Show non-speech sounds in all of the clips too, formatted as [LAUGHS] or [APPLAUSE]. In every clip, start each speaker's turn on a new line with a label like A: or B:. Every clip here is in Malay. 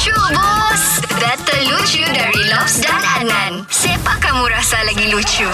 A: Lucu bos Data lucu dari Lobs dan Adnan Siapa kamu rasa lagi lucu?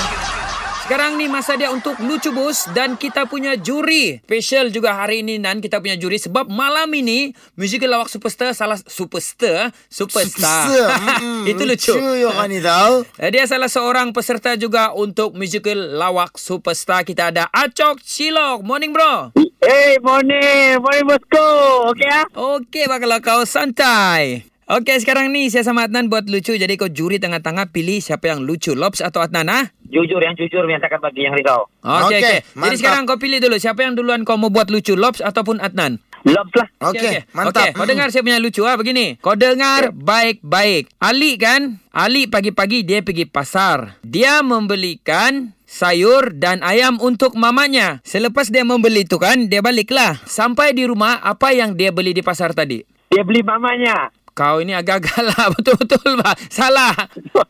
B: Sekarang ni masa dia untuk lucu bos dan kita punya juri. Special juga hari ini Nan kita punya juri sebab malam ini musical lawak superstar salah superstar superstar.
C: Superstar. [LAUGHS]
B: Itu lucu.
C: Lucu yo kan ni tahu.
B: Eh, Dia salah seorang peserta juga untuk musical lawak superstar. Kita ada Acok Cilok. Morning bro.
D: Hey, morning. Morning, bosku. Okay, ah?
B: Okey bakal kau santai. Okey sekarang ni saya sama Adnan buat lucu jadi kau juri tengah-tengah pilih siapa yang lucu Lobs atau Adnan ah?
D: Jujur, yang jujur yang takkan bagi yang risau.
B: Okey
C: Okey,
B: okey. Jadi sekarang kau pilih dulu siapa yang duluan kau mau buat lucu Lobs ataupun Adnan?
D: Lobs lah.
C: Okey, mantap.
B: Okey, kau
C: Mm.
B: dengar saya punya lucu ah begini. Kau dengar baik-baik. Ali kan? Ali pagi-pagi dia pergi pasar. Dia membelikan sayur dan ayam untuk mamanya. Selepas dia membeli tu kan, dia baliklah. Sampai di rumah, apa yang dia beli di pasar tadi?
D: Dia beli mamanya.
B: Kau ini agak-agak lah. [LAUGHS] Betul-betul, Pak. Salah.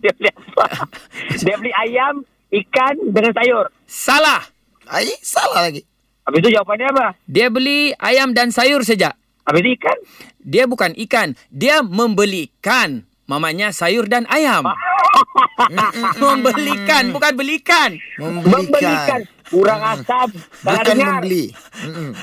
D: dia beli apa? Dia beli ayam, ikan dengan sayur.
B: Salah.
C: Ai, salah lagi.
D: Habis itu jawapannya apa?
B: Dia beli ayam dan sayur saja.
D: Habis itu ikan.
B: Dia bukan ikan. Dia membelikan mamanya sayur dan ayam. membelikan, bukan belikan.
D: Membelikan.
C: Membelikan.
D: Kurang asam. Salah
C: Bukan membeli.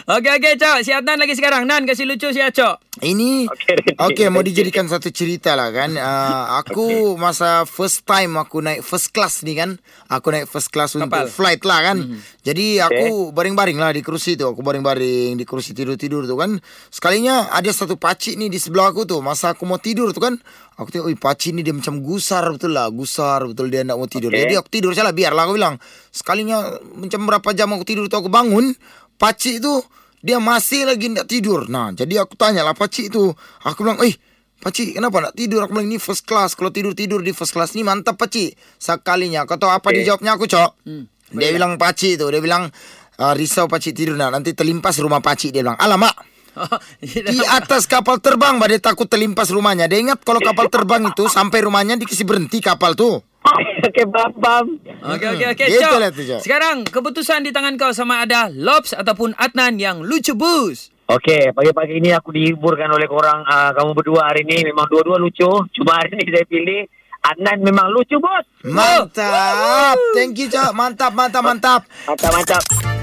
B: Okey, okey, Cok. Si Adnan lagi sekarang. Nan, kasih lucu si Cok.
C: Ini
D: Okey, ready.
C: okey mau dijadikan satu cerita lah kan. [LAUGHS] Uh, aku masa first time aku naik first class ni kan. Aku naik first class
B: Kapal.
C: untuk flight lah kan. Jadi aku baring-baring lah di kursi tu. Aku baring-baring di kursi tidur-tidur tu kan. Sekalinya ada satu pakcik ni di sebelah aku tu. Masa aku mau tidur tu kan. Aku tengok, oi pakcik ni dia macam gusar betul lah. Gusar betul dia nak mau tidur.
D: Okey.
C: Jadi aku tidur saja lah biarlah aku bilang. Sekalinya macam berapa jam aku tidur tu aku bangun. Pakcik tu dia masih lagi nak tidur. Nah, jadi aku tanya lah pakcik tu. Aku bilang, eh, pakcik kenapa nak tidur? Aku bilang, ni first class. Kalau tidur-tidur di first class ni mantap pakcik. Sekalinya. Kau tahu apa dia jawabnya aku, Cok?
B: Hmm,
C: Dia bilang pakcik tu. Dia bilang, "Ah, risau pakcik tidur nak. Nanti terlimpas rumah pakcik. Dia bilang, alamak. [LAUGHS] Di atas kapal terbang, bah, dia takut terlimpas rumahnya. Dia ingat kalau kapal terbang itu sampai rumahnya dikasih berhenti kapal tu. [LAUGHS]
D: Okey, faham.
B: Okey, okey, okey,
C: Gitu
B: Cok.
C: lah.
B: Sekarang, keputusan di tangan kau sama ada Lobs ataupun Adnan yang lucu bus.
D: Okey, pagi-pagi ini aku dihiburkan oleh korang uh, kamu berdua hari ini. Memang dua-dua lucu. Cuma hari ini saya pilih Adnan memang lucu, bos.
C: Mantap. Thank you, Cok. Mantap, mantap, mantap.
D: Mantap-mantap.